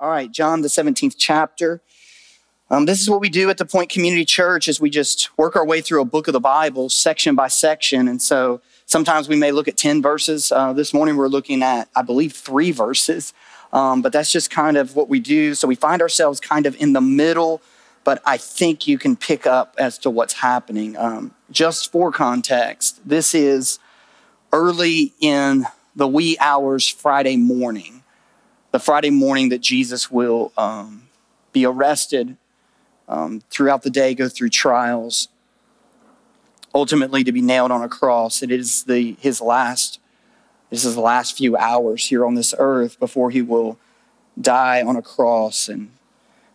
All right, John, the 17th chapter. Um, this is what we do at the Point Community Church is we just work our way through a book of the Bible section by section. And so sometimes we may look at 10 verses. Uh, this morning we're looking at, I believe, three verses. Um, but that's just kind of what we do. So we find ourselves kind of in the middle, but I think you can pick up as to what's happening. Um, just for context, this is early in the wee hours Friday morning the Friday morning that Jesus will um, be arrested um, throughout the day, go through trials, ultimately to be nailed on a cross. It is the, his last, this is the last few hours here on this earth before he will die on a cross and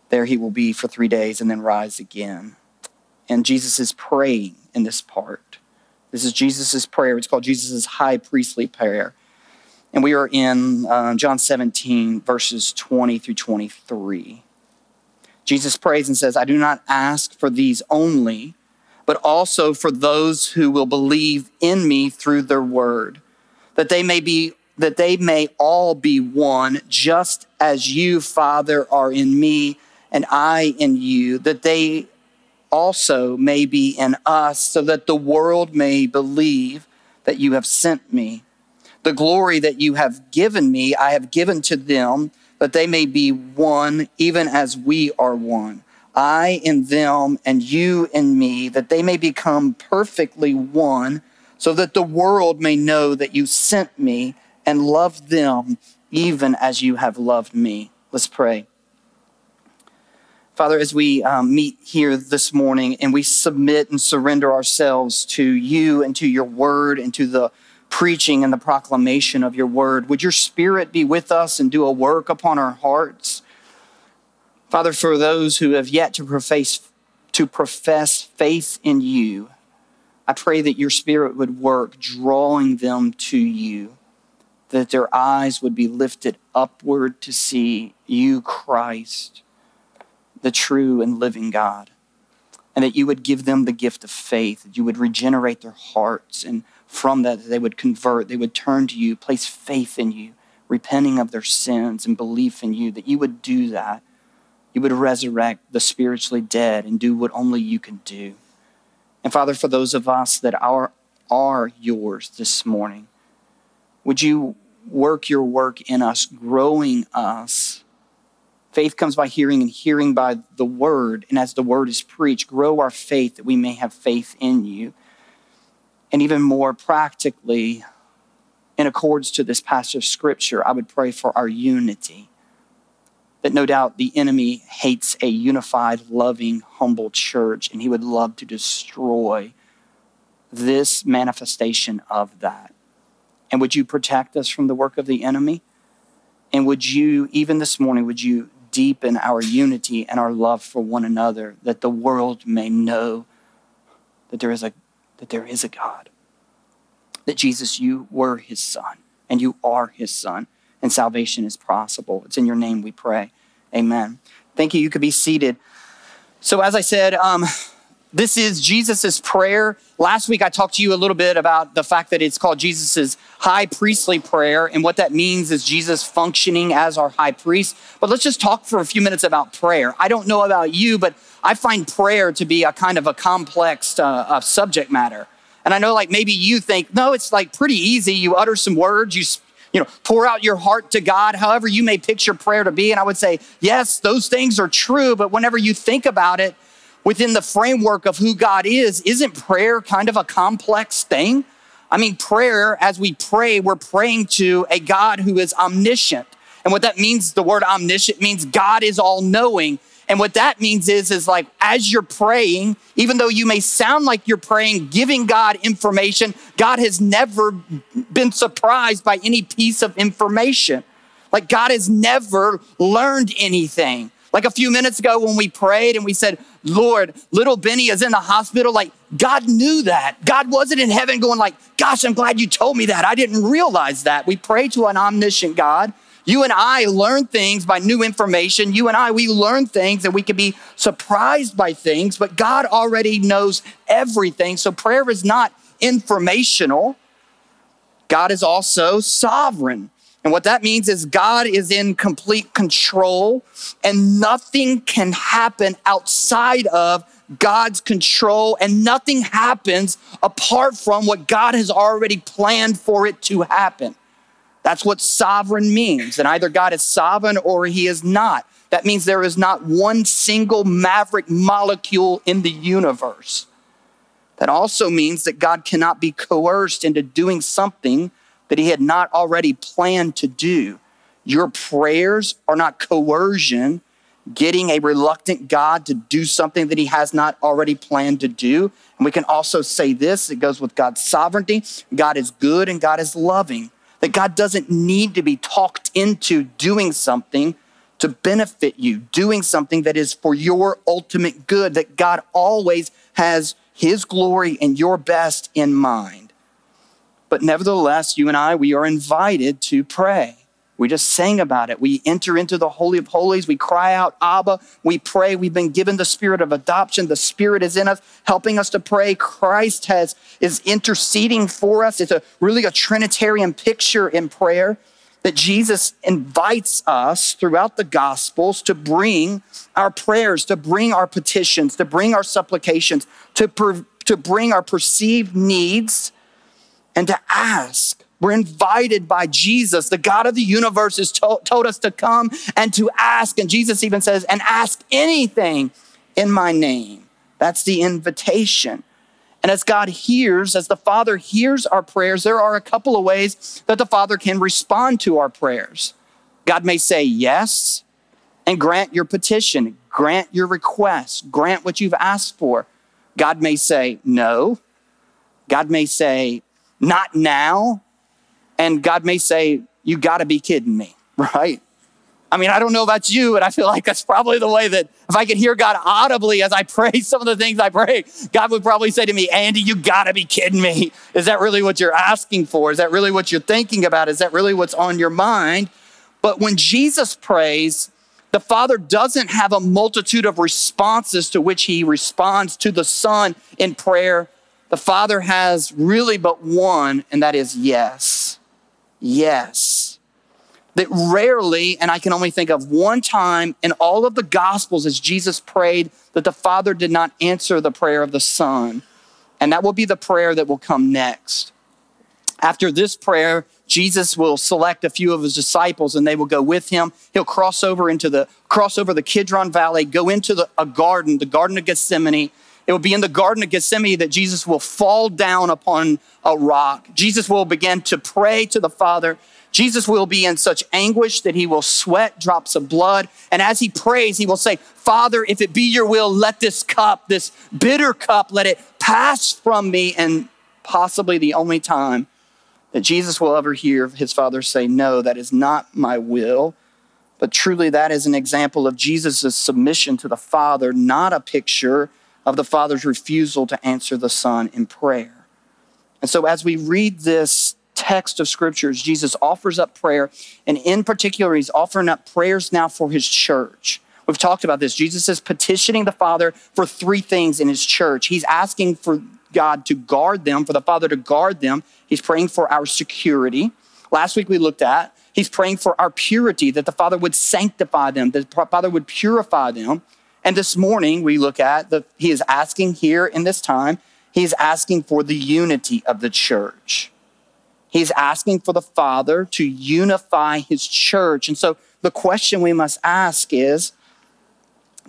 there he will be for three days and then rise again. And Jesus is praying in this part. This is Jesus' prayer. It's called Jesus' high priestly prayer. And we are in uh, John 17, verses 20 through 23. Jesus prays and says, I do not ask for these only, but also for those who will believe in me through their word, that they may be that they may all be one, just as you, Father, are in me and I in you, that they also may be in us, so that the world may believe that you have sent me. The glory that you have given me, I have given to them, that they may be one, even as we are one. I in them and you in me, that they may become perfectly one, so that the world may know that you sent me and loved them even as you have loved me. Let's pray. Father, as we um, meet here this morning and we submit and surrender ourselves to you and to your word and to the preaching and the proclamation of your word. Would your spirit be with us and do a work upon our hearts? Father, for those who have yet to profess, to profess faith in you, I pray that your spirit would work, drawing them to you, that their eyes would be lifted upward to see you, Christ, the true and living God, and that you would give them the gift of faith, that you would regenerate their hearts and from that they would convert, they would turn to you, place faith in you, repenting of their sins and belief in you, that you would do that. You would resurrect the spiritually dead and do what only you can do. And Father, for those of us that are, are yours this morning, would you work your work in us, growing us? Faith comes by hearing, and hearing by the word. And as the word is preached, grow our faith that we may have faith in you and even more practically, in accordance to this passage of scripture, I would pray for our unity. That no doubt the enemy hates a unified, loving, humble church, and he would love to destroy this manifestation of that. And would you protect us from the work of the enemy? And would you, even this morning, would you deepen our unity and our love for one another that the world may know that there is a that there is a God. That Jesus, you were his son, and you are his son, and salvation is possible. It's in your name we pray. Amen. Thank you. You could be seated. So, as I said, um, this is Jesus' prayer. Last week, I talked to you a little bit about the fact that it's called Jesus' high priestly prayer. And what that means is Jesus functioning as our high priest. But let's just talk for a few minutes about prayer. I don't know about you, but I find prayer to be a kind of a complex uh, uh, subject matter. And I know, like, maybe you think, no, it's like pretty easy. You utter some words, you you know, pour out your heart to God, however you may picture prayer to be. And I would say, yes, those things are true, but whenever you think about it, within the framework of who God is, isn't prayer kind of a complex thing? I mean, prayer, as we pray, we're praying to a God who is omniscient. And what that means, the word omniscient means God is all knowing. And what that means is, is like as you're praying, even though you may sound like you're praying, giving God information, God has never been surprised by any piece of information. Like God has never learned anything. Like a few minutes ago when we prayed and we said, Lord, little Benny is in the hospital. Like God knew that. God wasn't in heaven going like, gosh, I'm glad you told me that. I didn't realize that. We pray to an omniscient God. You and I learn things by new information. You and I, we learn things and we can be surprised by things, but God already knows everything. So prayer is not informational. God is also sovereign. And what that means is God is in complete control and nothing can happen outside of God's control and nothing happens apart from what God has already planned for it to happen. That's what sovereign means. And either God is sovereign or he is not. That means there is not one single maverick molecule in the universe. That also means that God cannot be coerced into doing something that he had not already planned to do. Your prayers are not coercion, getting a reluctant God to do something that he has not already planned to do. And we can also say this it goes with God's sovereignty God is good and God is loving. That God doesn't need to be talked into doing something to benefit you, doing something that is for your ultimate good, that God always has his glory and your best in mind. But nevertheless, you and I, we are invited to pray. We just sang about it. We enter into the Holy of Holies. We cry out, Abba. We pray. We've been given the spirit of adoption. The spirit is in us, helping us to pray. Christ has, is interceding for us. It's a really a Trinitarian picture in prayer that Jesus invites us throughout the Gospels to bring our prayers, to bring our petitions, to bring our supplications, to, per, to bring our perceived needs and to ask. We're invited by Jesus. The God of the universe has to- told us to come and to ask. And Jesus even says, and ask anything in my name. That's the invitation. And as God hears, as the Father hears our prayers, there are a couple of ways that the Father can respond to our prayers. God may say yes and grant your petition, grant your request, grant what you've asked for. God may say no. God may say not now. And God may say, You got to be kidding me, right? I mean, I don't know about you, and I feel like that's probably the way that if I could hear God audibly as I pray some of the things I pray, God would probably say to me, Andy, you gotta be kidding me. Is that really what you're asking for? Is that really what you're thinking about? Is that really what's on your mind? But when Jesus prays, the Father doesn't have a multitude of responses to which he responds to the Son in prayer. The Father has really but one, and that is yes. Yes. That rarely, and I can only think of one time in all of the Gospels as Jesus prayed, that the Father did not answer the prayer of the Son. And that will be the prayer that will come next. After this prayer, Jesus will select a few of his disciples and they will go with him. He'll cross over into the cross over the Kidron Valley, go into the, a garden, the Garden of Gethsemane, it will be in the Garden of Gethsemane that Jesus will fall down upon a rock. Jesus will begin to pray to the Father. Jesus will be in such anguish that he will sweat drops of blood. And as he prays, he will say, Father, if it be your will, let this cup, this bitter cup, let it pass from me. And possibly the only time that Jesus will ever hear his Father say, No, that is not my will. But truly, that is an example of Jesus' submission to the Father, not a picture of the Father's refusal to answer the Son in prayer. And so, as we read this text of scriptures, Jesus offers up prayer, and in particular, he's offering up prayers now for his church. We've talked about this. Jesus is petitioning the Father for three things in his church. He's asking for God to guard them, for the Father to guard them. He's praying for our security. Last week we looked at, he's praying for our purity, that the Father would sanctify them, that the Father would purify them. And this morning we look at the, he is asking here in this time, he's asking for the unity of the church. He's asking for the Father to unify his church. And so the question we must ask is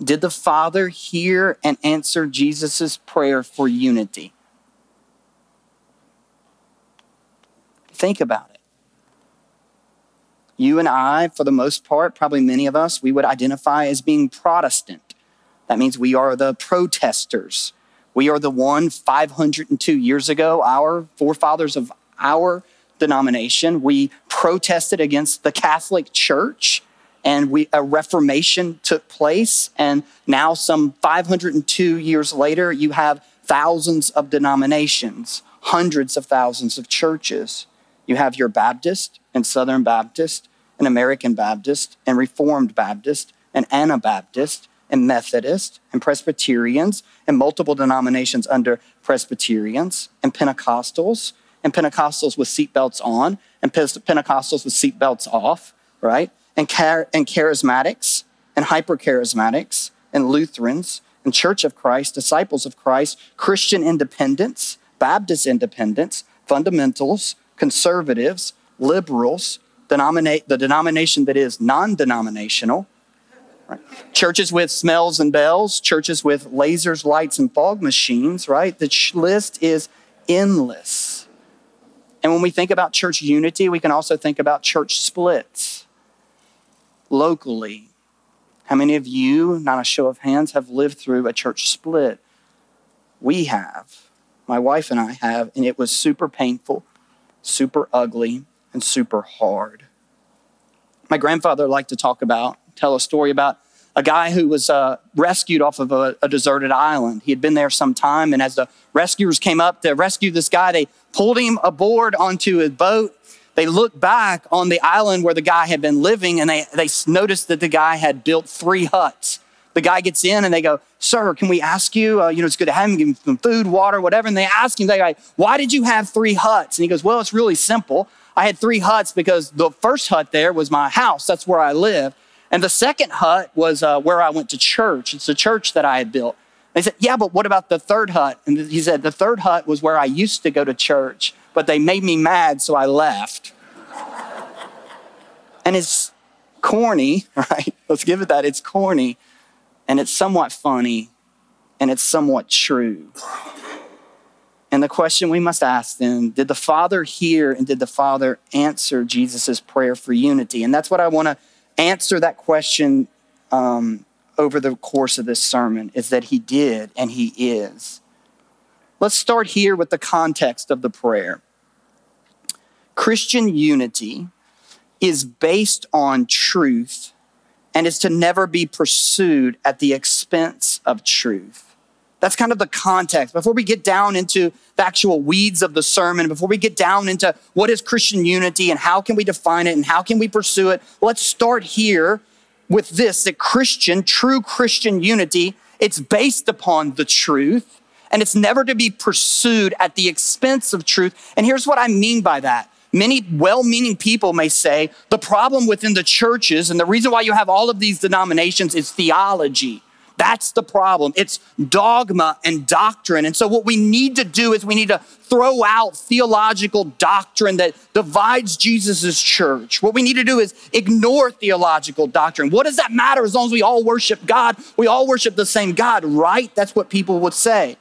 Did the Father hear and answer Jesus' prayer for unity? Think about it. You and I, for the most part, probably many of us, we would identify as being Protestant. That means we are the protesters. We are the one 502 years ago, our forefathers of our denomination, we protested against the Catholic Church and we, a reformation took place. And now, some 502 years later, you have thousands of denominations, hundreds of thousands of churches. You have your Baptist and Southern Baptist, and American Baptist, and Reformed Baptist, and Anabaptist, and Methodists and Presbyterians and multiple denominations under Presbyterians and Pentecostals and Pentecostals with seatbelts on, and Pentecostals with seatbelts off, right? And, char- and charismatics, and hyper charismatics, and Lutherans, and Church of Christ, Disciples of Christ, Christian independents, Baptist independents, fundamentals, conservatives, liberals, denominate, the denomination that is non denominational, right? churches with smells and bells, churches with lasers, lights, and fog machines, right? The list is endless. And when we think about church unity, we can also think about church splits locally. How many of you, not a show of hands, have lived through a church split? We have. My wife and I have, and it was super painful, super ugly, and super hard. My grandfather liked to talk about, tell a story about a guy who was uh, rescued off of a, a, deserted island. He had been there some time, and as the rescuers came up to rescue this guy, they pulled him aboard onto a boat. They looked back on the island where the guy had been living, and they, they noticed that the guy had built three huts. The guy gets in and they go, Sir, can we ask you? Uh, you know, it's good to have him, give him some food, water, whatever. And they ask him, they go, Why did you have three huts? And he goes, Well, it's really simple. I had three huts because the first hut there was my house. That's where I live. And the second hut was uh, where I went to church. It's a church that I had built. They said, Yeah, but what about the third hut? And he said, The third hut was where I used to go to church, but they made me mad, so I left. and it's corny, right? Let's give it that. It's corny and it's somewhat funny and it's somewhat true. And the question we must ask then did the Father hear and did the Father answer Jesus' prayer for unity? And that's what I want to answer that question um, over the course of this sermon is that He did and He is. Let's start here with the context of the prayer. Christian unity is based on truth and is to never be pursued at the expense of truth. That's kind of the context. Before we get down into the actual weeds of the sermon, before we get down into what is Christian unity and how can we define it and how can we pursue it, let's start here with this that Christian, true Christian unity, it's based upon the truth and it's never to be pursued at the expense of truth. And here's what I mean by that. Many well meaning people may say the problem within the churches and the reason why you have all of these denominations is theology. That's the problem. It's dogma and doctrine. And so, what we need to do is we need to throw out theological doctrine that divides Jesus' church. What we need to do is ignore theological doctrine. What does that matter as long as we all worship God? We all worship the same God, right? That's what people would say.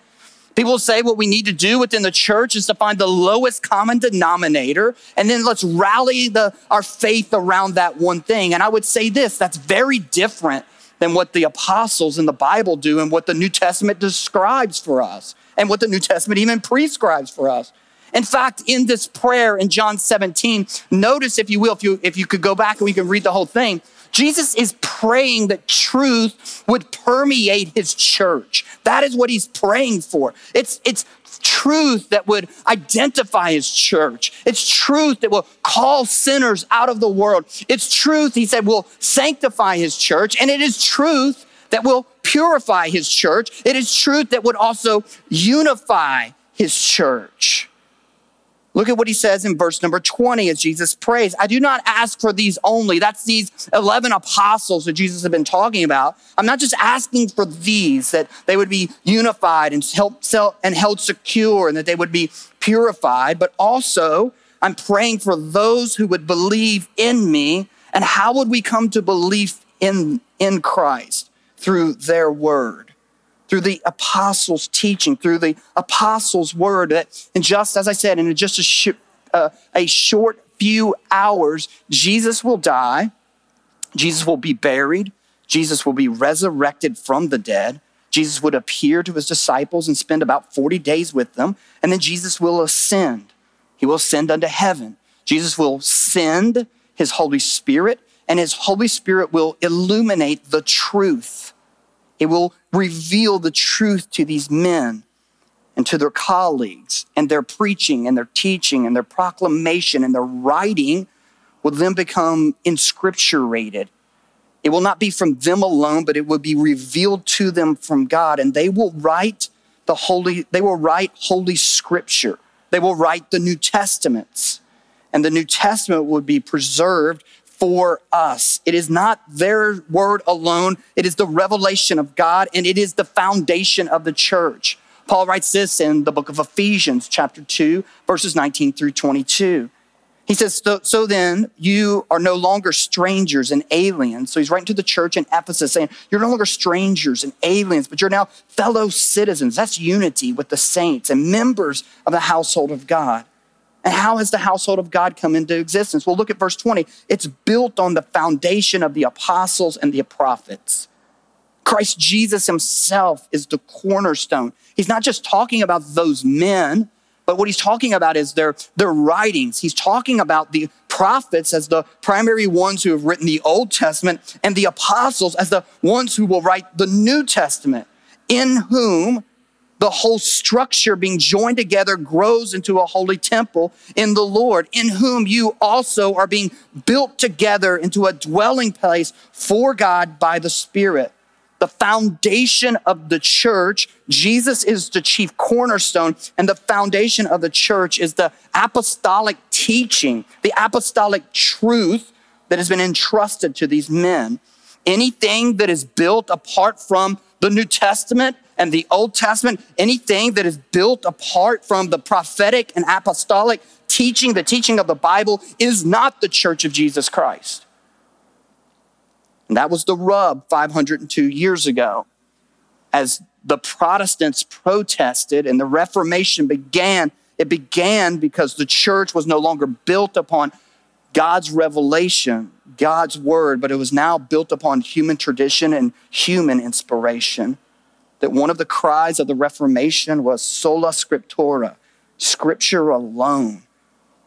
People say what we need to do within the church is to find the lowest common denominator, and then let's rally the, our faith around that one thing. And I would say this that's very different than what the apostles in the Bible do and what the New Testament describes for us and what the New Testament even prescribes for us. In fact, in this prayer in John 17, notice, if you will, if you, if you could go back and we can read the whole thing, Jesus is praying that truth would permeate his church. That is what he's praying for. It's, it's truth that would identify his church. It's truth that will call sinners out of the world. It's truth, he said, will sanctify his church. And it is truth that will purify his church. It is truth that would also unify his church. Look at what he says in verse number 20 as Jesus prays. I do not ask for these only. That's these 11 apostles that Jesus had been talking about. I'm not just asking for these, that they would be unified and and held secure and that they would be purified, but also I'm praying for those who would believe in me. And how would we come to belief in, in Christ? Through their word through the apostles' teaching, through the apostles' word. And just as I said, in just a, sh- uh, a short few hours, Jesus will die, Jesus will be buried, Jesus will be resurrected from the dead. Jesus would appear to his disciples and spend about 40 days with them. And then Jesus will ascend. He will ascend unto heaven. Jesus will send his Holy Spirit, and his Holy Spirit will illuminate the truth it will reveal the truth to these men and to their colleagues, and their preaching and their teaching and their proclamation and their writing will then become inscripturated. It will not be from them alone, but it will be revealed to them from God, and they will write the holy, they will write holy scripture. they will write the New Testaments. And the New Testament would be preserved for us. It is not their word alone, it is the revelation of God, and it is the foundation of the church. Paul writes this in the book of Ephesians, chapter 2, verses 19 through 22. He says, so, so, then you are no longer strangers and aliens. So he's writing to the church in Ephesus saying, You're no longer strangers and aliens, but you're now fellow citizens. That's unity with the saints and members of the household of God. And how has the household of God come into existence? Well, look at verse 20. It's built on the foundation of the apostles and the prophets. Christ Jesus himself is the cornerstone. He's not just talking about those men, but what he's talking about is their, their writings. He's talking about the prophets as the primary ones who have written the Old Testament and the apostles as the ones who will write the New Testament, in whom the whole structure being joined together grows into a holy temple in the Lord, in whom you also are being built together into a dwelling place for God by the Spirit. The foundation of the church, Jesus is the chief cornerstone, and the foundation of the church is the apostolic teaching, the apostolic truth that has been entrusted to these men. Anything that is built apart from the New Testament and the Old Testament, anything that is built apart from the prophetic and apostolic teaching, the teaching of the Bible, is not the church of Jesus Christ. And that was the rub 502 years ago. As the Protestants protested and the Reformation began, it began because the church was no longer built upon God's revelation, God's word, but it was now built upon human tradition and human inspiration that one of the cries of the Reformation was sola scriptura, scripture alone.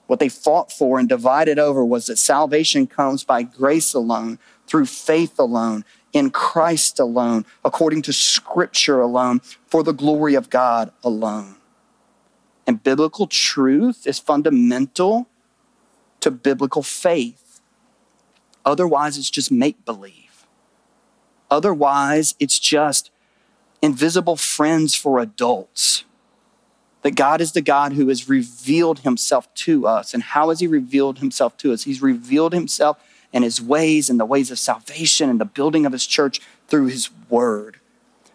What they fought for and divided over was that salvation comes by grace alone, through faith alone, in Christ alone, according to scripture alone, for the glory of God alone. And biblical truth is fundamental to biblical faith. Otherwise, it's just make believe. Otherwise, it's just invisible friends for adults. That God is the God who has revealed himself to us. And how has he revealed himself to us? He's revealed himself and his ways and the ways of salvation and the building of his church through his word.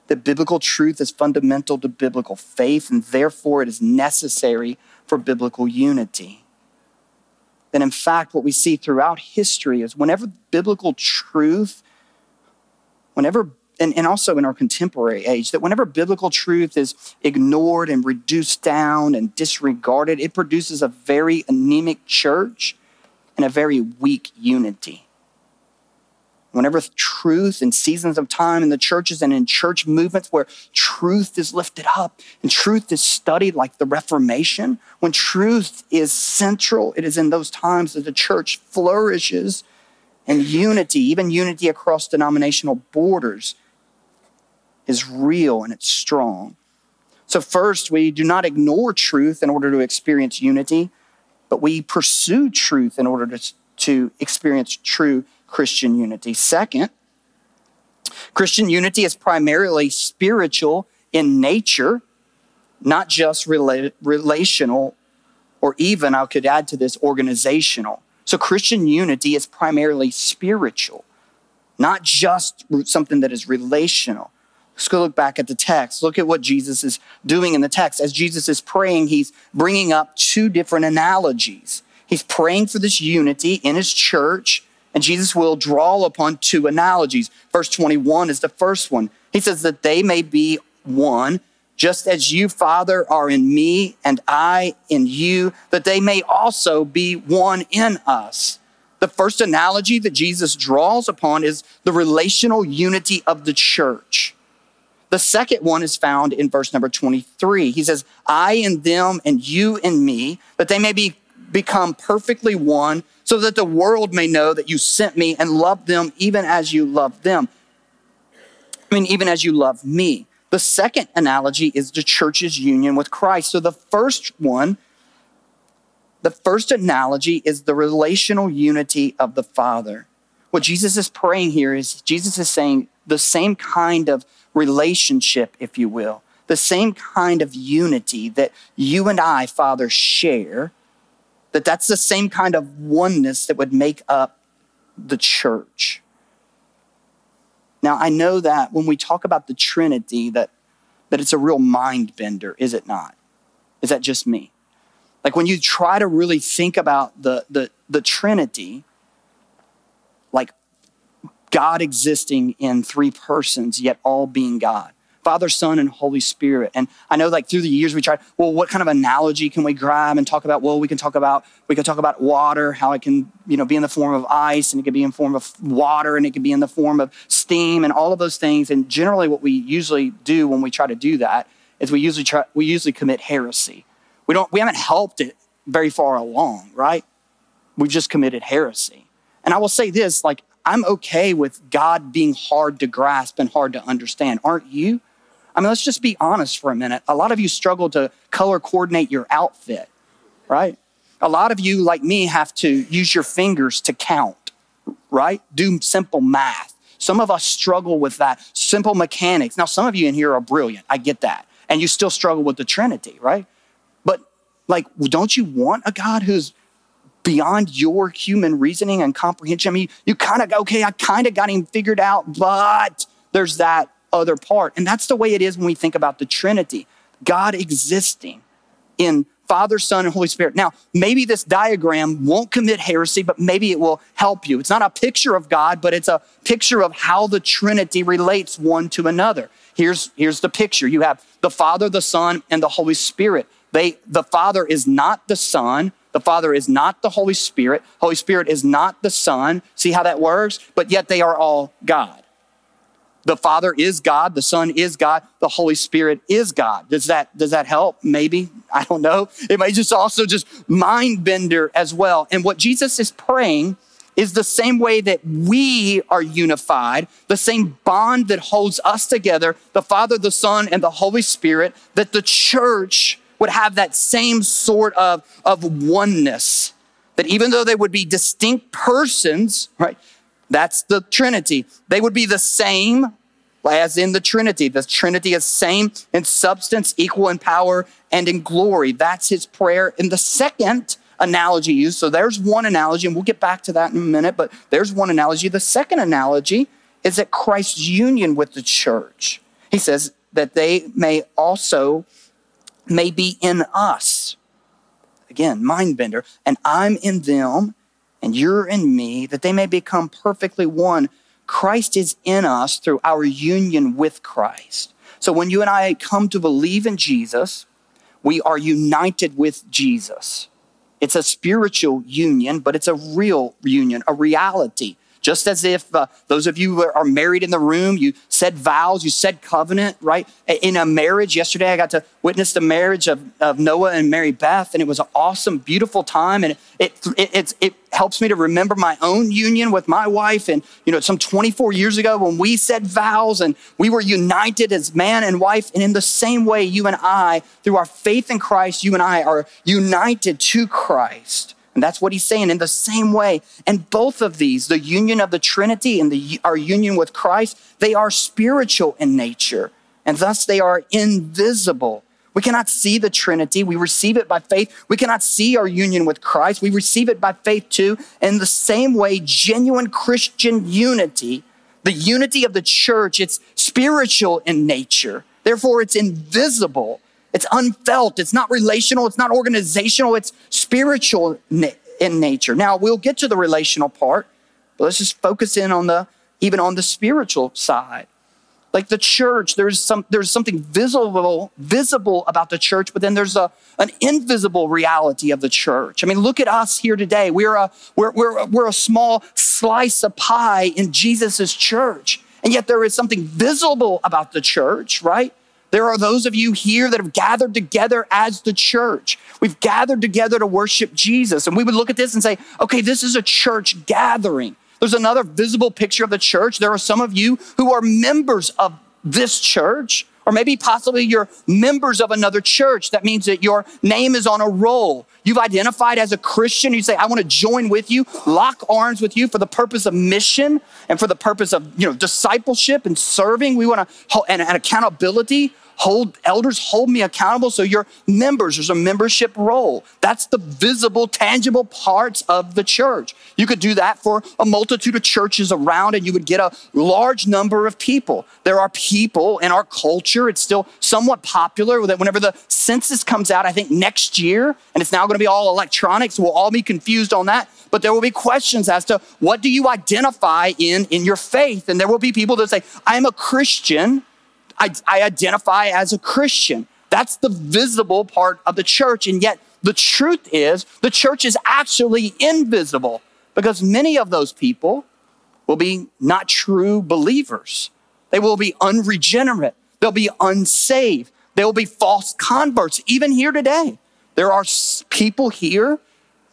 That biblical truth is fundamental to biblical faith, and therefore it is necessary for biblical unity. That in fact, what we see throughout history is whenever biblical truth, whenever and, and also in our contemporary age, that whenever biblical truth is ignored and reduced down and disregarded, it produces a very anemic church and a very weak unity. Whenever truth in seasons of time in the churches and in church movements where truth is lifted up and truth is studied like the Reformation, when truth is central, it is in those times that the church flourishes and unity, even unity across denominational borders, is real and it's strong. So, first, we do not ignore truth in order to experience unity, but we pursue truth in order to, to experience true Christian unity. Second, Christian unity is primarily spiritual in nature, not just rela- relational, or even, I could add to this, organizational. So, Christian unity is primarily spiritual, not just something that is relational. Let's go look back at the text. Look at what Jesus is doing in the text. As Jesus is praying, he's bringing up two different analogies. He's praying for this unity in his church, and Jesus will draw upon two analogies. Verse 21 is the first one. He says that they may be one, just as you, Father, are in me and I in you, that they may also be one in us. The first analogy that Jesus draws upon is the relational unity of the church. The second one is found in verse number 23. He says, I and them and you and me, that they may be become perfectly one, so that the world may know that you sent me and loved them even as you loved them. I mean, even as you love me. The second analogy is the church's union with Christ. So the first one, the first analogy is the relational unity of the Father. What Jesus is praying here is Jesus is saying the same kind of relationship, if you will, the same kind of unity that you and I, Father, share, that that's the same kind of oneness that would make up the church. Now, I know that when we talk about the Trinity, that, that it's a real mind bender, is it not? Is that just me? Like when you try to really think about the, the, the Trinity, like God existing in three persons, yet all being God. Father, Son, and Holy Spirit. And I know like through the years we tried, well, what kind of analogy can we grab and talk about? Well, we can talk about, we can talk about water, how it can, you know, be in the form of ice and it can be in form of water and it can be in the form of steam and all of those things. And generally what we usually do when we try to do that is we usually try, we usually commit heresy. We don't, we haven't helped it very far along, right? We've just committed heresy. And I will say this, like, I'm okay with God being hard to grasp and hard to understand. Aren't you? I mean, let's just be honest for a minute. A lot of you struggle to color coordinate your outfit, right? A lot of you, like me, have to use your fingers to count, right? Do simple math. Some of us struggle with that, simple mechanics. Now, some of you in here are brilliant. I get that. And you still struggle with the Trinity, right? But, like, don't you want a God who's beyond your human reasoning and comprehension? I mean, you kind of, okay, I kind of got him figured out, but there's that other part. And that's the way it is when we think about the Trinity God existing in Father, Son, and Holy Spirit. Now, maybe this diagram won't commit heresy, but maybe it will help you. It's not a picture of God, but it's a picture of how the Trinity relates one to another. Here's, here's the picture you have the Father, the Son, and the Holy Spirit. They, the Father is not the Son. The Father is not the Holy Spirit. Holy Spirit is not the Son. See how that works? But yet they are all God. The Father is God, the Son is God, the Holy Spirit is God. Does that does that help? Maybe. I don't know. It may just also just mind bender as well. And what Jesus is praying is the same way that we are unified, the same bond that holds us together, the Father, the Son, and the Holy Spirit, that the church would have that same sort of, of oneness. That even though they would be distinct persons, right? That's the Trinity. They would be the same as in the Trinity. The Trinity is same in substance, equal in power, and in glory. That's his prayer. In the second analogy used, so there's one analogy, and we'll get back to that in a minute, but there's one analogy. The second analogy is that Christ's union with the church. He says that they may also may be in us. Again, mind bender, and I'm in them and you're in me, that they may become perfectly one. Christ is in us through our union with Christ. So when you and I come to believe in Jesus, we are united with Jesus. It's a spiritual union, but it's a real union, a reality. Just as if uh, those of you who are married in the room, you said vows, you said covenant, right? In a marriage, yesterday I got to witness the marriage of, of Noah and Mary Beth, and it was an awesome, beautiful time. And it, it, it, it helps me to remember my own union with my wife. And, you know, some 24 years ago when we said vows and we were united as man and wife. And in the same way, you and I, through our faith in Christ, you and I are united to Christ. And that's what he's saying in the same way. And both of these, the union of the Trinity and the, our union with Christ, they are spiritual in nature. And thus they are invisible. We cannot see the Trinity. We receive it by faith. We cannot see our union with Christ. We receive it by faith too. In the same way, genuine Christian unity, the unity of the church, it's spiritual in nature. Therefore, it's invisible. It's unfelt. It's not relational. It's not organizational. It's spiritual in nature. Now, we'll get to the relational part, but let's just focus in on the, even on the spiritual side. Like the church, there's some, there's something visible, visible about the church, but then there's a, an invisible reality of the church. I mean, look at us here today. We're a, we're, we're, we're a small slice of pie in Jesus's church. And yet there is something visible about the church, right? There are those of you here that have gathered together as the church. We've gathered together to worship Jesus. And we would look at this and say, okay, this is a church gathering. There's another visible picture of the church. There are some of you who are members of this church, or maybe possibly you're members of another church. That means that your name is on a roll. You've identified as a Christian. You say, I want to join with you, lock arms with you for the purpose of mission and for the purpose of, you know, discipleship and serving. We want to, and, and accountability hold elders hold me accountable. So you're members, there's a membership roll. That's the visible, tangible parts of the church. You could do that for a multitude of churches around, and you would get a large number of people. There are people in our culture, it's still somewhat popular that whenever the census comes out, I think next year, and it's now going to be all electronics, we'll all be confused on that. But there will be questions as to what do you identify in in your faith? And there will be people that say, I am a Christian I, I identify as a Christian. That's the visible part of the church. And yet, the truth is, the church is actually invisible because many of those people will be not true believers. They will be unregenerate. They'll be unsaved. They will be false converts. Even here today, there are people here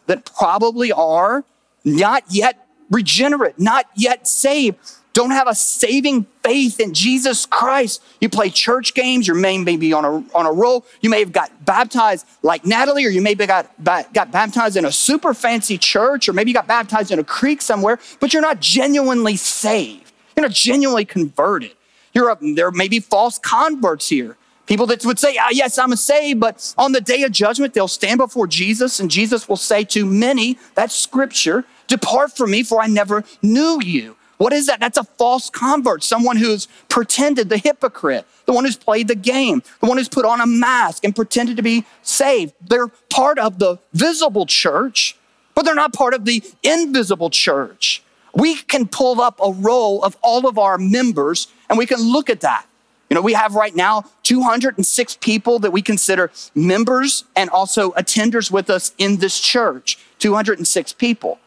that probably are not yet regenerate, not yet saved don't have a saving faith in Jesus Christ. You play church games, your name may be on a, on a roll. You may have got baptized like Natalie, or you maybe got, got baptized in a super fancy church, or maybe you got baptized in a creek somewhere, but you're not genuinely saved. You're not genuinely converted. You're a, there may be false converts here. People that would say, ah, yes, I'm a saved, but on the day of judgment, they'll stand before Jesus, and Jesus will say to many, that's scripture, depart from me, for I never knew you. What is that? That's a false convert, someone who's pretended, the hypocrite, the one who's played the game, the one who's put on a mask and pretended to be saved. They're part of the visible church, but they're not part of the invisible church. We can pull up a roll of all of our members and we can look at that. You know, we have right now 206 people that we consider members and also attenders with us in this church. 206 people.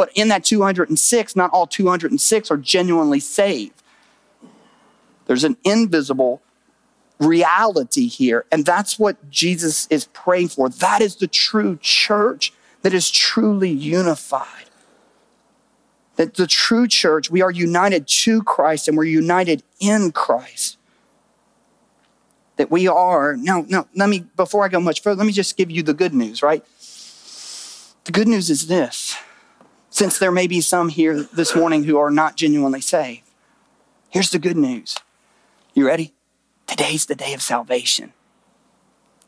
But in that 206, not all 206 are genuinely saved. There's an invisible reality here. And that's what Jesus is praying for. That is the true church that is truly unified. That the true church, we are united to Christ and we're united in Christ. That we are, now, now, let me, before I go much further, let me just give you the good news, right? The good news is this since there may be some here this morning who are not genuinely saved. Here's the good news. You ready? Today's the day of salvation.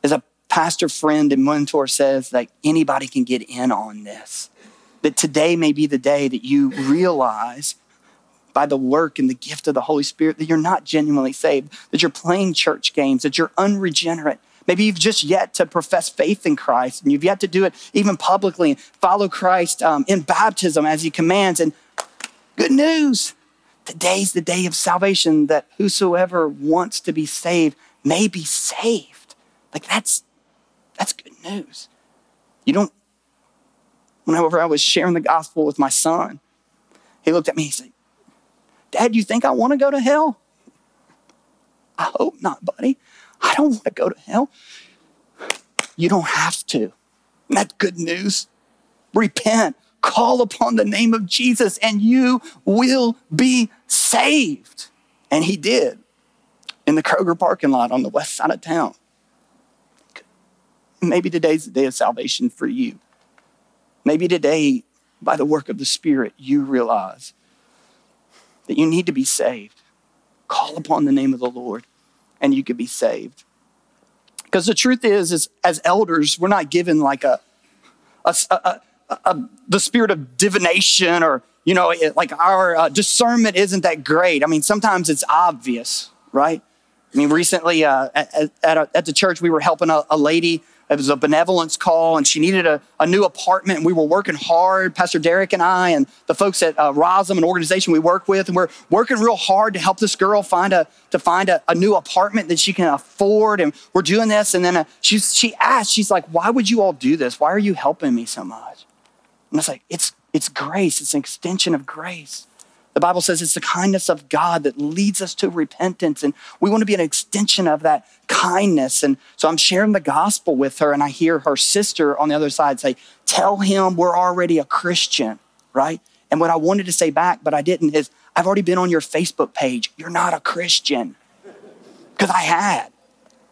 As a pastor friend and mentor says, that anybody can get in on this. That today may be the day that you realize by the work and the gift of the Holy Spirit that you're not genuinely saved, that you're playing church games, that you're unregenerate, Maybe you've just yet to profess faith in Christ and you've yet to do it even publicly and follow Christ um, in baptism as he commands. And good news today's the day of salvation that whosoever wants to be saved may be saved. Like that's that's good news. You don't whenever I was sharing the gospel with my son, he looked at me and said, Dad, you think I want to go to hell? I hope not, buddy. I don't want to go to hell. You don't have to. That's good news. Repent, call upon the name of Jesus, and you will be saved. And he did in the Kroger parking lot on the west side of town. Maybe today's the day of salvation for you. Maybe today, by the work of the Spirit, you realize that you need to be saved. Call upon the name of the Lord and you could be saved. Because the truth is, is as elders, we're not given like a, a, a, a the spirit of divination or you know, it, like our uh, discernment isn't that great. I mean, sometimes it's obvious, right? I mean, recently uh, at, at, at, the church, we were helping a, a lady it was a benevolence call, and she needed a, a new apartment. And we were working hard, Pastor Derek and I, and the folks at uh, Rosum, an organization we work with, and we're working real hard to help this girl find a to find a, a new apartment that she can afford. And we're doing this, and then uh, she she asked, she's like, "Why would you all do this? Why are you helping me so much?" And it's like, it's it's grace. It's an extension of grace. The Bible says it's the kindness of God that leads us to repentance. And we want to be an extension of that kindness. And so I'm sharing the gospel with her, and I hear her sister on the other side say, Tell him we're already a Christian, right? And what I wanted to say back, but I didn't, is I've already been on your Facebook page. You're not a Christian. Because I had.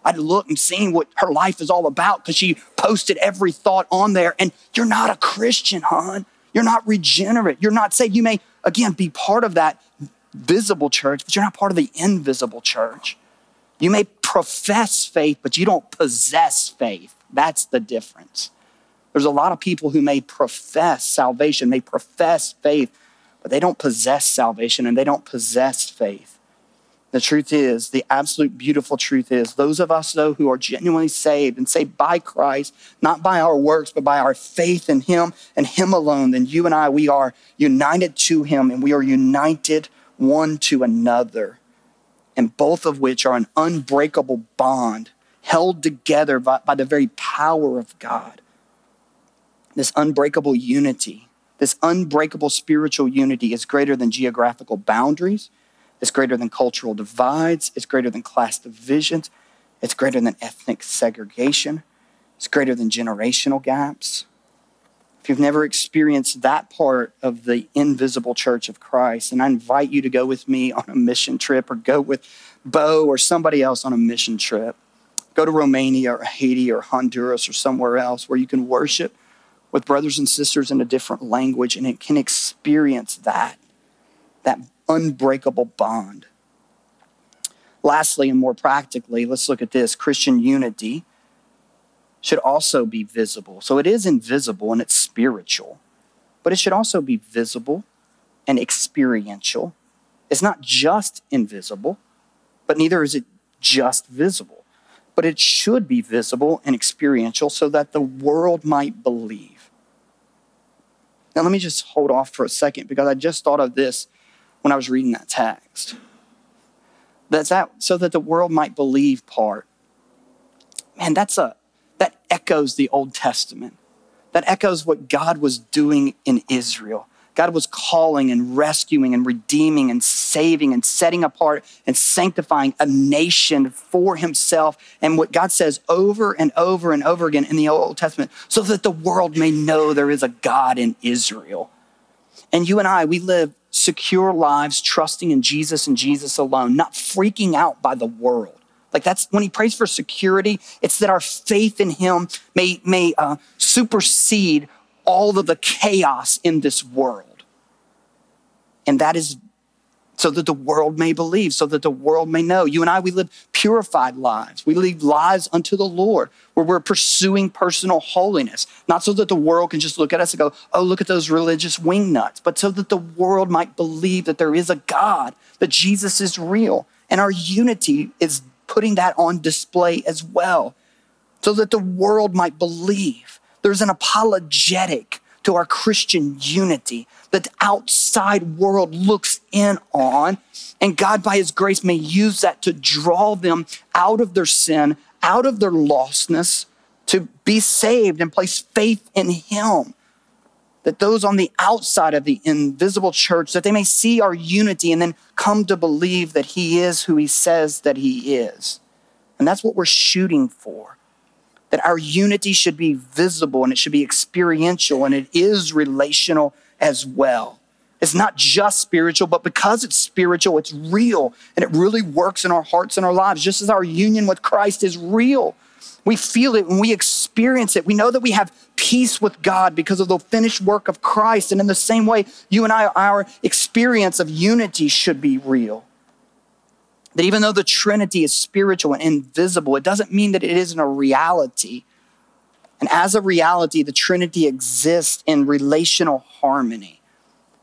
I'd looked and seen what her life is all about because she posted every thought on there. And you're not a Christian, hon. You're not regenerate. You're not saved. You may again, be part of that visible church, but you're not part of the invisible church. You may profess faith, but you don't possess faith. That's the difference. There's a lot of people who may profess salvation, may profess faith, but they don't possess salvation and they don't possess faith. The truth is, the absolute beautiful truth is, those of us, though, who are genuinely saved and saved by Christ, not by our works, but by our faith in Him and Him alone, then you and I, we are united to Him and we are united one to another. And both of which are an unbreakable bond held together by, by the very power of God. This unbreakable unity, this unbreakable spiritual unity is greater than geographical boundaries it's greater than cultural divides. It's greater than class divisions. It's greater than ethnic segregation. It's greater than generational gaps. If you've never experienced that part of the invisible church of Christ, and I invite you to go with me on a mission trip or go with Bo or somebody else on a mission trip. Go to Romania or Haiti or Honduras or somewhere else where you can worship with brothers and sisters in a different language and it can experience that, that unbreakable bond. Lastly, and more practically, let's look at this Christian unity should also be visible. So it is invisible and it's spiritual, but it should also be visible and experiential. It's not just invisible, but neither is it just visible. But it should be visible and experiential so that the world might believe. Now, let me just hold off for a second because I just thought of this when I was reading that text. That's that so that the world might believe part. Man, that's a that echoes the Old Testament. That echoes what God was doing in Israel. God was calling and rescuing and redeeming and saving and setting apart and sanctifying a nation for himself. And what God says over and over and over again in the Old Testament, so that the world may know there is a God in Israel. And you and I, we live secure lives trusting in Jesus and Jesus alone, not freaking out by the world. Like that's when he prays for security, it's that our faith in him may, may uh, supersede all of the chaos in this world. And that is so that the world may believe, so that the world may know. You and I, we live purified lives. We live lives unto the Lord where we're pursuing personal holiness, not so that the world can just look at us and go, oh, look at those religious wingnuts, but so that the world might believe that there is a God, that Jesus is real. And our unity is putting that on display as well, so that the world might believe. There's an apologetic to our Christian unity that the outside world looks in on. And God, by His grace, may use that to draw them out of their sin, out of their lostness, to be saved and place faith in Him. That those on the outside of the invisible church, that they may see our unity and then come to believe that He is who He says that He is. And that's what we're shooting for that our unity should be visible and it should be experiential and it is relational as well. It's not just spiritual, but because it's spiritual, it's real and it really works in our hearts and our lives, just as our union with Christ is real. We feel it and we experience it. We know that we have peace with God because of the finished work of Christ. And in the same way, you and I, our experience of unity should be real. That even though the Trinity is spiritual and invisible, it doesn't mean that it isn't a reality. And as a reality, the Trinity exists in relational harmony.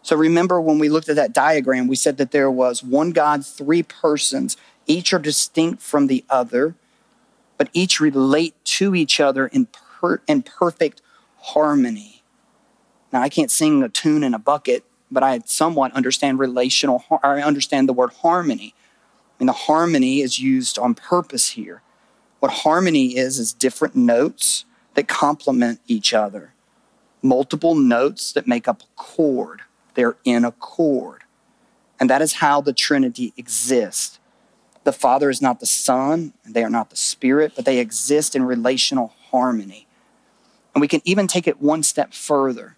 So remember when we looked at that diagram, we said that there was one God, three persons, each are distinct from the other, but each relate to each other in, per- in perfect harmony. Now, I can't sing a tune in a bucket, but I somewhat understand relational, I understand the word harmony. I mean, the harmony is used on purpose here. What harmony is, is different notes that complement each other, multiple notes that make up a chord. They're in a chord. And that is how the Trinity exists. The Father is not the Son, and they are not the Spirit, but they exist in relational harmony. And we can even take it one step further.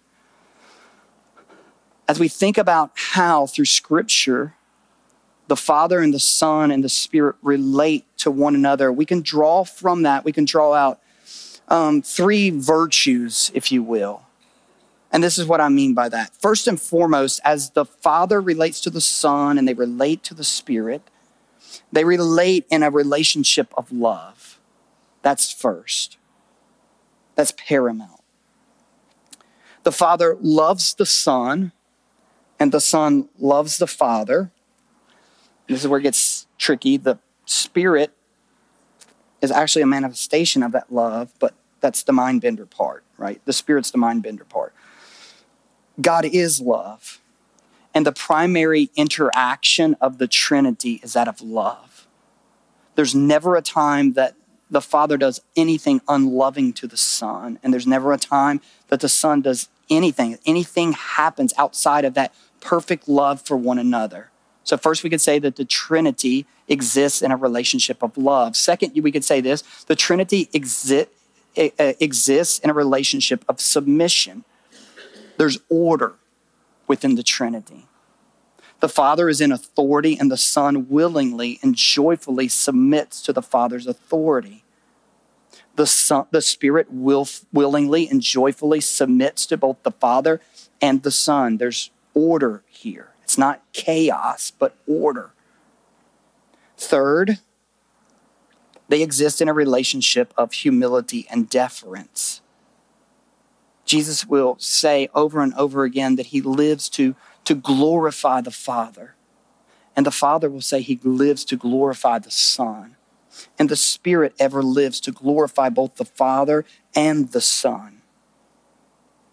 As we think about how, through Scripture, the Father and the Son and the Spirit relate to one another, we can draw from that, we can draw out um, three virtues, if you will. And this is what I mean by that. First and foremost, as the Father relates to the Son and they relate to the Spirit, They relate in a relationship of love. That's first. That's paramount. The Father loves the Son, and the Son loves the Father. This is where it gets tricky. The Spirit is actually a manifestation of that love, but that's the mind bender part, right? The Spirit's the mind bender part. God is love. And the primary interaction of the Trinity is that of love. There's never a time that the Father does anything unloving to the Son, and there's never a time that the Son does anything. Anything happens outside of that perfect love for one another. So, first, we could say that the Trinity exists in a relationship of love. Second, we could say this the Trinity exi- exists in a relationship of submission. There's order within the Trinity. The Father is in authority, and the Son willingly and joyfully submits to the Father's authority. The, son, the Spirit will, willingly and joyfully submits to both the Father and the Son. There's order here. It's not chaos, but order. Third, they exist in a relationship of humility and deference. Jesus will say over and over again that he lives to, to glorify the Father. And the Father will say he lives to glorify the Son. And the Spirit ever lives to glorify both the Father and the Son.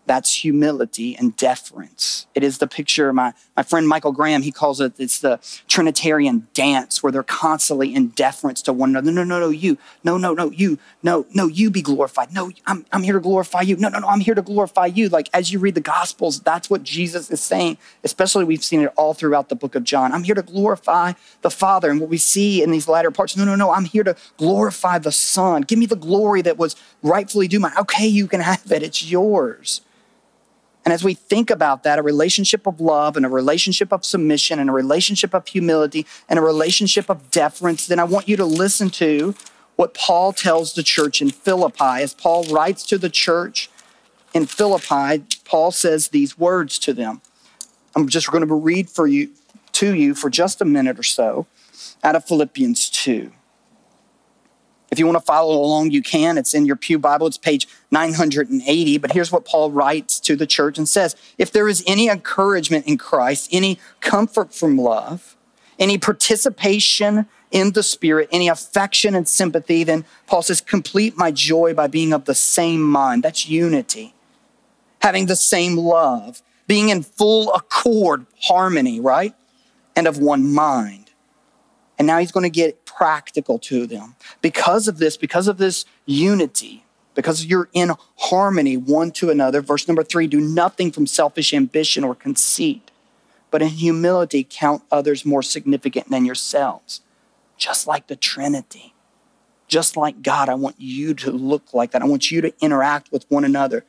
That's humility and deference. It is the picture, my, my friend Michael Graham, he calls it, it's the Trinitarian dance where they're constantly in deference to one another. No, no, no, you. No, no, no, you. No, no, you be glorified. No, I'm, I'm here to glorify you. No, no, no, I'm here to glorify you. Like as you read the Gospels, that's what Jesus is saying. Especially we've seen it all throughout the book of John. I'm here to glorify the Father. And what we see in these latter parts, no, no, no, I'm here to glorify the Son. Give me the glory that was rightfully due mine. Okay, you can have it. It's yours. And as we think about that, a relationship of love and a relationship of submission and a relationship of humility and a relationship of deference, then I want you to listen to what Paul tells the church in Philippi. As Paul writes to the church in Philippi, Paul says these words to them. I'm just going to read for you to you for just a minute or so out of Philippians 2. If you want to follow along, you can. It's in your Pew Bible. It's page 980. But here's what Paul writes to the church and says If there is any encouragement in Christ, any comfort from love, any participation in the Spirit, any affection and sympathy, then Paul says, complete my joy by being of the same mind. That's unity. Having the same love, being in full accord, harmony, right? And of one mind. And now he's going to get practical to them. Because of this, because of this unity, because you're in harmony one to another. Verse number three do nothing from selfish ambition or conceit, but in humility count others more significant than yourselves. Just like the Trinity, just like God, I want you to look like that. I want you to interact with one another.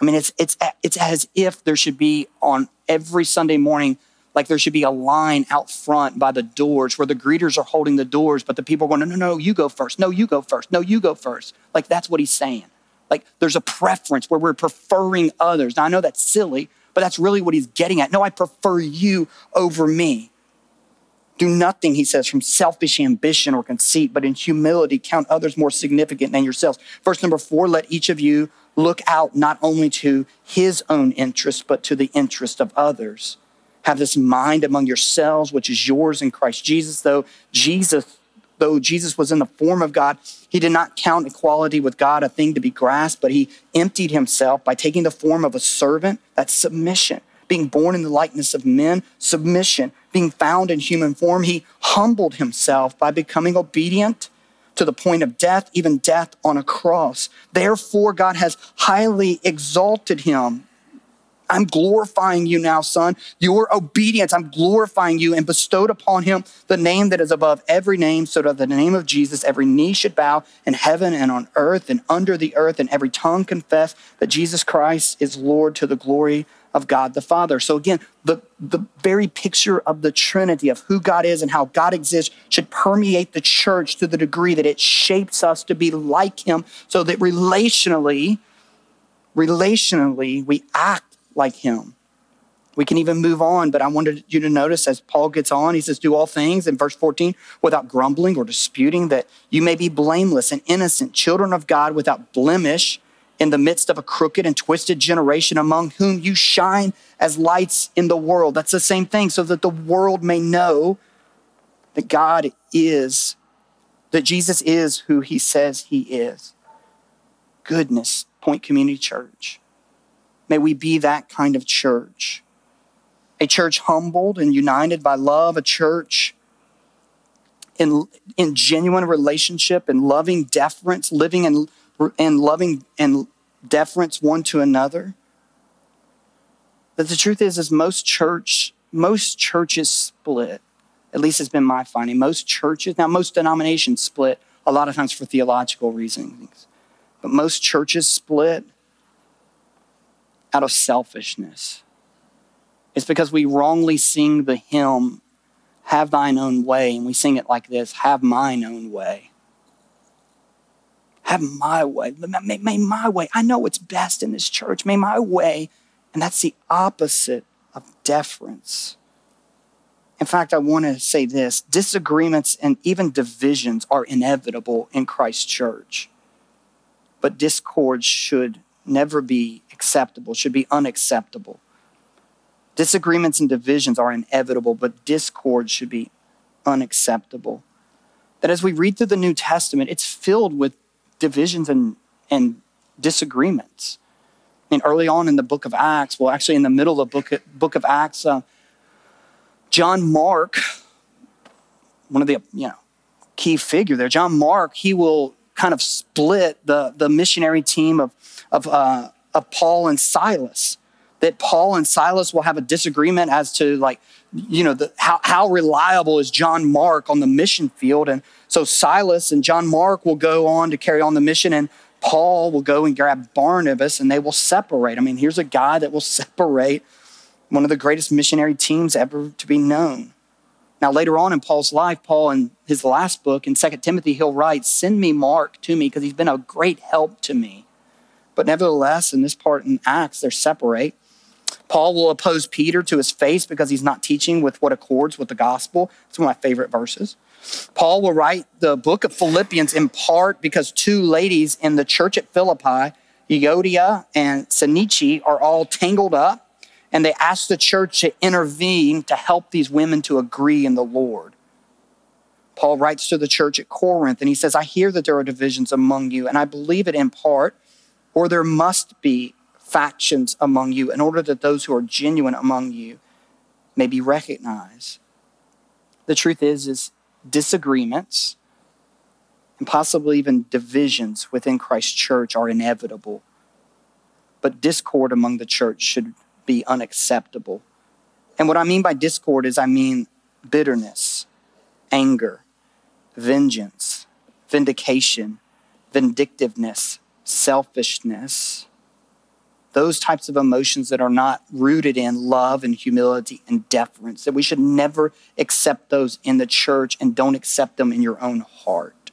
I mean, it's, it's, it's as if there should be on every Sunday morning like there should be a line out front by the doors where the greeters are holding the doors, but the people are going, no, no, no, you go first. No, you go first. No, you go first. Like that's what he's saying. Like there's a preference where we're preferring others. Now I know that's silly, but that's really what he's getting at. No, I prefer you over me. Do nothing, he says, from selfish ambition or conceit, but in humility count others more significant than yourselves. Verse number four let each of you look out not only to his own interest, but to the interest of others. Have this mind among yourselves, which is yours in Christ Jesus, though Jesus, though Jesus was in the form of God, he did not count equality with God a thing to be grasped, but he emptied himself by taking the form of a servant. That's submission. Being born in the likeness of men, submission. Being found in human form, he humbled himself by becoming obedient to the point of death, even death on a cross. Therefore, God has highly exalted him I'm glorifying you now, son. Your obedience, I'm glorifying you and bestowed upon him the name that is above every name, so that the name of Jesus, every knee should bow in heaven and on earth and under the earth, and every tongue confess that Jesus Christ is Lord to the glory of God the Father. So again, the, the very picture of the Trinity of who God is and how God exists should permeate the church to the degree that it shapes us to be like him so that relationally, relationally, we act like him. We can even move on, but I wanted you to notice as Paul gets on, he says, Do all things in verse 14 without grumbling or disputing, that you may be blameless and innocent, children of God without blemish in the midst of a crooked and twisted generation among whom you shine as lights in the world. That's the same thing, so that the world may know that God is, that Jesus is who he says he is. Goodness, Point Community Church. May we be that kind of church. A church humbled and united by love, a church in, in genuine relationship and loving deference, living in, in loving and deference one to another. But the truth is, is most church, most churches split. At least it's been my finding. Most churches, now most denominations split a lot of times for theological reasons, but most churches split out of selfishness. It's because we wrongly sing the hymn, Have Thine Own Way, and we sing it like this Have Mine Own Way. Have my way. May, may my way. I know what's best in this church. May my way. And that's the opposite of deference. In fact, I want to say this disagreements and even divisions are inevitable in Christ's church. But discord should never be acceptable, should be unacceptable. Disagreements and divisions are inevitable, but discord should be unacceptable. That as we read through the New Testament, it's filled with divisions and, and disagreements. Mean, early on in the book of Acts, well, actually in the middle of the book, book of Acts, uh, John Mark, one of the you know key figure there, John Mark, he will kind of split the, the missionary team of, of, uh, of Paul and Silas. That Paul and Silas will have a disagreement as to like, you know, the, how, how reliable is John Mark on the mission field. And so Silas and John Mark will go on to carry on the mission and Paul will go and grab Barnabas and they will separate. I mean, here's a guy that will separate one of the greatest missionary teams ever to be known. Now, later on in Paul's life, Paul, in his last book, in 2 Timothy, he'll write, Send me Mark to me because he's been a great help to me. But nevertheless, in this part in Acts, they're separate. Paul will oppose Peter to his face because he's not teaching with what accords with the gospel. It's one of my favorite verses. Paul will write the book of Philippians in part because two ladies in the church at Philippi, Euodia and Syntyche, are all tangled up and they ask the church to intervene to help these women to agree in the Lord. Paul writes to the church at Corinth and he says, I hear that there are divisions among you, and I believe it in part, or there must be factions among you in order that those who are genuine among you may be recognized. The truth is, is disagreements and possibly even divisions within Christ's church are inevitable. But discord among the church should be unacceptable. And what I mean by discord is I mean bitterness, anger, vengeance, vindication, vindictiveness, selfishness. Those types of emotions that are not rooted in love and humility and deference, that we should never accept those in the church and don't accept them in your own heart.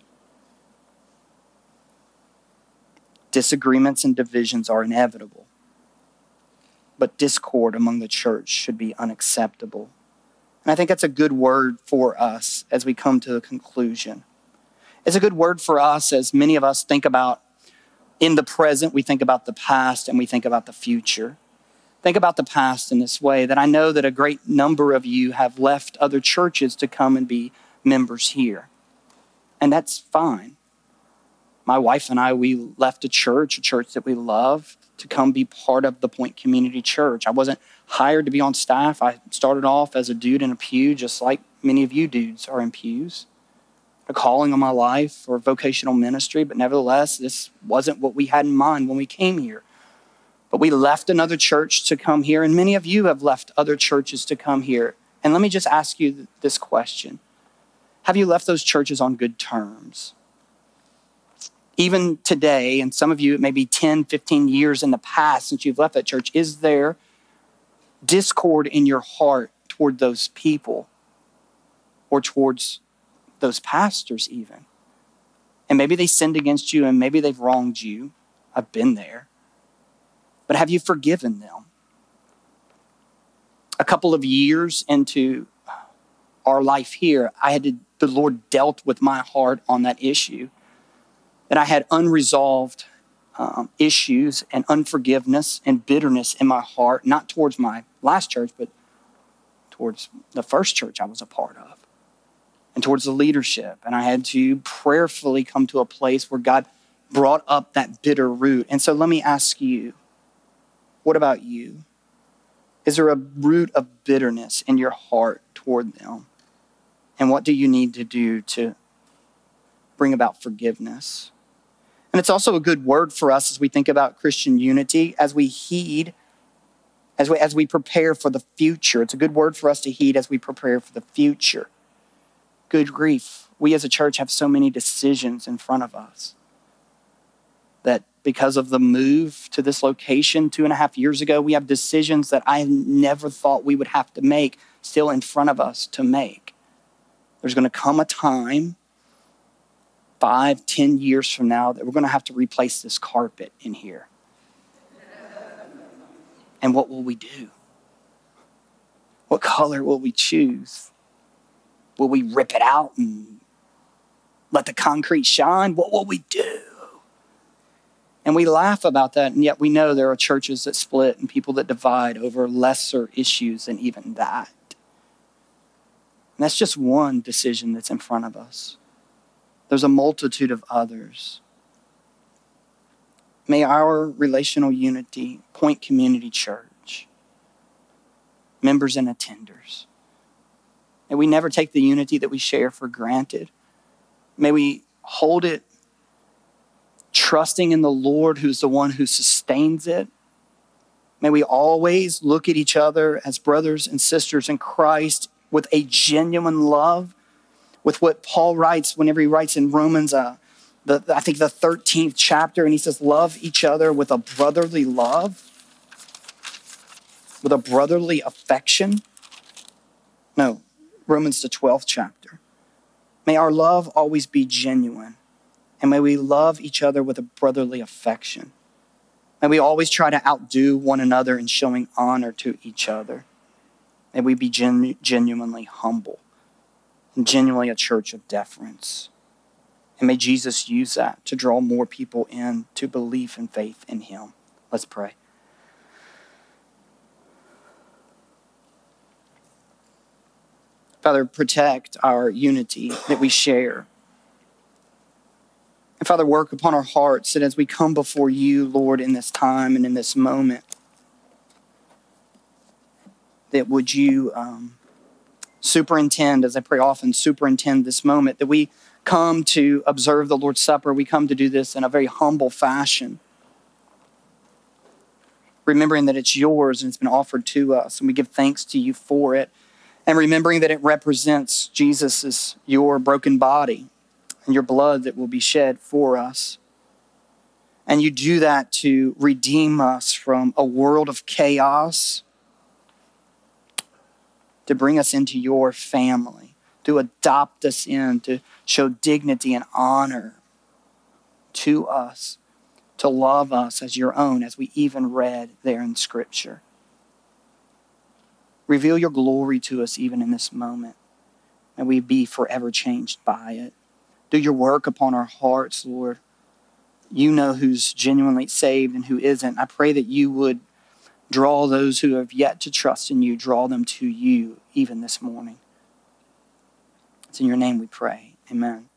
Disagreements and divisions are inevitable but discord among the church should be unacceptable. And I think that's a good word for us as we come to a conclusion. It's a good word for us as many of us think about in the present, we think about the past and we think about the future. Think about the past in this way that I know that a great number of you have left other churches to come and be members here. And that's fine. My wife and I, we left a church, a church that we loved, to come be part of the Point Community Church. I wasn't hired to be on staff. I started off as a dude in a pew, just like many of you dudes are in pews. A calling on my life for vocational ministry, but nevertheless, this wasn't what we had in mind when we came here. But we left another church to come here, and many of you have left other churches to come here. And let me just ask you this question Have you left those churches on good terms? even today, and some of you, maybe 10, 15 years in the past since you've left that church, is there discord in your heart toward those people or towards those pastors, even? And maybe they sinned against you and maybe they've wronged you. I've been there. But have you forgiven them? a couple of years into our life here, I had to, the Lord dealt with my heart on that issue. That I had unresolved um, issues and unforgiveness and bitterness in my heart, not towards my last church, but towards the first church I was a part of and towards the leadership. And I had to prayerfully come to a place where God brought up that bitter root. And so let me ask you what about you? Is there a root of bitterness in your heart toward them? And what do you need to do to bring about forgiveness? And it's also a good word for us as we think about Christian unity, as we heed, as we, as we prepare for the future. It's a good word for us to heed as we prepare for the future. Good grief. We as a church have so many decisions in front of us that because of the move to this location two and a half years ago, we have decisions that I never thought we would have to make still in front of us to make. There's going to come a time, five, ten years from now, that we're going to have to replace this carpet in here. And what will we do? What color will we choose? Will we rip it out and let the concrete shine? What will we do? And we laugh about that, and yet we know there are churches that split and people that divide over lesser issues than even that. And that's just one decision that's in front of us. There's a multitude of others. May our relational unity point community church, members and attenders. May we never take the unity that we share for granted. May we hold it trusting in the Lord, who's the one who sustains it. May we always look at each other as brothers and sisters in Christ with a genuine love, with what Paul writes whenever he writes in Romans, uh, the, I think the 13th chapter, and he says, Love each other with a brotherly love, with a brotherly affection. No, Romans, the 12th chapter. May our love always be genuine and may we love each other with a brotherly affection. May we always try to outdo one another in showing honor to each other. May we be genu- genuinely humble and genuinely a church of deference. And may Jesus use that to draw more people in to belief and faith in Him. Let's pray. Father, protect our unity that we share. And Father, work upon our hearts that as we come before you, Lord, in this time and in this moment, that would you um, superintend, as I pray often, superintend this moment, that we come to observe the Lord's Supper. We come to do this in a very humble fashion, remembering that it's yours and it's been offered to us, and we give thanks to you for it. And remembering that it represents Jesus' your broken body and your blood that will be shed for us. And you do that to redeem us from a world of chaos, to bring us into your family, to adopt us in, to show dignity and honor to us, to love us as your own, as we even read there in Scripture. Reveal your glory to us even in this moment, and we be forever changed by it. Do your work upon our hearts, Lord. You know who's genuinely saved and who isn't. I pray that you would draw those who have yet to trust in you, draw them to you even this morning. It's in your name we pray. Amen.